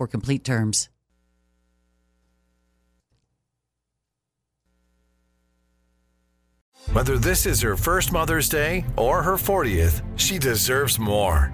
for complete terms. Whether this is her first Mother's Day or her 40th, she deserves more.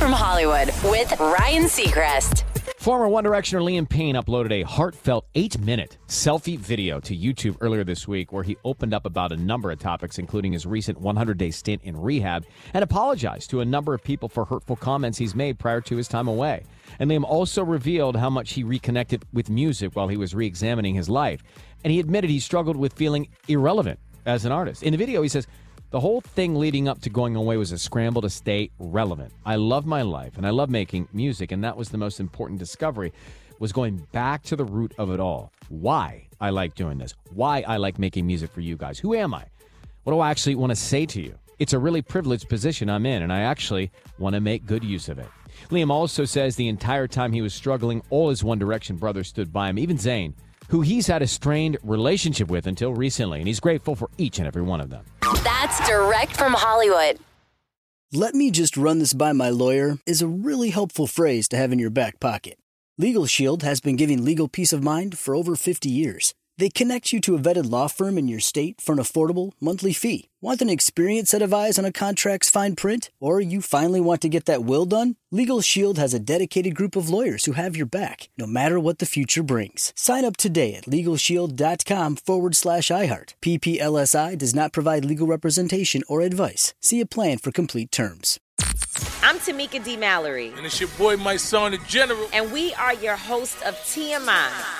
From Hollywood with Ryan Seacrest. Former One Directioner Liam Payne uploaded a heartfelt eight minute selfie video to YouTube earlier this week where he opened up about a number of topics, including his recent 100 day stint in rehab, and apologized to a number of people for hurtful comments he's made prior to his time away. And Liam also revealed how much he reconnected with music while he was re examining his life. And he admitted he struggled with feeling irrelevant as an artist. In the video, he says, the whole thing leading up to going away was a scramble to stay relevant. I love my life and I love making music, and that was the most important discovery was going back to the root of it all. Why I like doing this, why I like making music for you guys. Who am I? What do I actually want to say to you? It's a really privileged position I'm in, and I actually want to make good use of it. Liam also says the entire time he was struggling, all his One Direction brothers stood by him, even Zayn, who he's had a strained relationship with until recently, and he's grateful for each and every one of them. That's direct from Hollywood. Let me just run this by my lawyer is a really helpful phrase to have in your back pocket. Legal Shield has been giving legal peace of mind for over 50 years. They connect you to a vetted law firm in your state for an affordable monthly fee. Want an experienced set of eyes on a contract's fine print? Or you finally want to get that will done? Legal Shield has a dedicated group of lawyers who have your back, no matter what the future brings. Sign up today at LegalShield.com forward slash iHeart. PPLSI does not provide legal representation or advice. See a plan for complete terms. I'm Tamika D. Mallory. And it's your boy, Mysonne, the General. And we are your host of TMI.